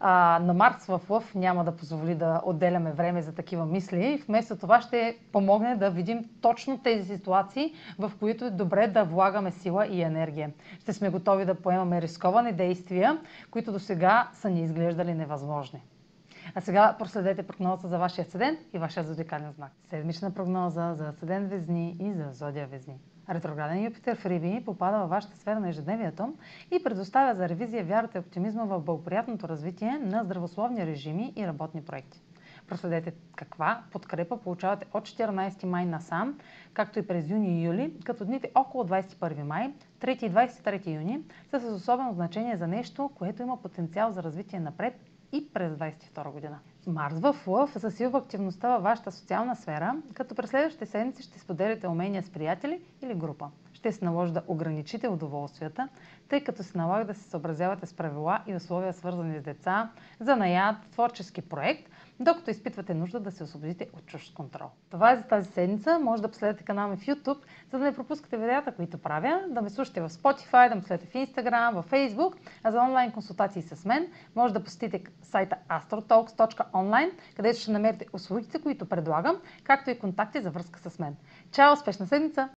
А, на Марс в Лъв няма да позволи да отделяме време за такива мисли. Вместо това ще помогне да видим точно тези ситуации, в които е добре да влагаме сила и енергия. Ще сме готови да поемаме рисковани действия, които до сега са ни изглеждали невъзможни. А сега проследете прогнозата за вашия асцендент и вашия зодиакален знак. Седмична прогноза за асцендент Везни и за зодия Везни. Ретрограден Юпитер в Риби попада във вашата сфера на ежедневието и предоставя за ревизия вярата и оптимизма в благоприятното развитие на здравословни режими и работни проекти. Проследете каква подкрепа получавате от 14 май насам, както и през юни и юли, като дните около 21 май, 3 и 23 юни са с особено значение за нещо, което има потенциал за развитие напред и през 22 година. Марс в Лъв засилва активността във вашата социална сфера, като през следващите седмици ще споделяте умения с приятели или група. Ще се наложи да ограничите удоволствията, тъй като се налага да се съобразявате с правила и условия свързани с деца, занаят, творчески проект, докато изпитвате нужда да се освободите от чужд контрол. Това е за тази седмица. Може да последвате канала ми в YouTube, за да не пропускате видеята, които правя, да ме слушате в Spotify, да ме следите в Instagram, в Facebook, а за онлайн консултации с мен може да посетите сайта astrotalks.online, където ще намерите услугите, които предлагам, както и контакти за връзка с мен. Чао! Успешна седмица!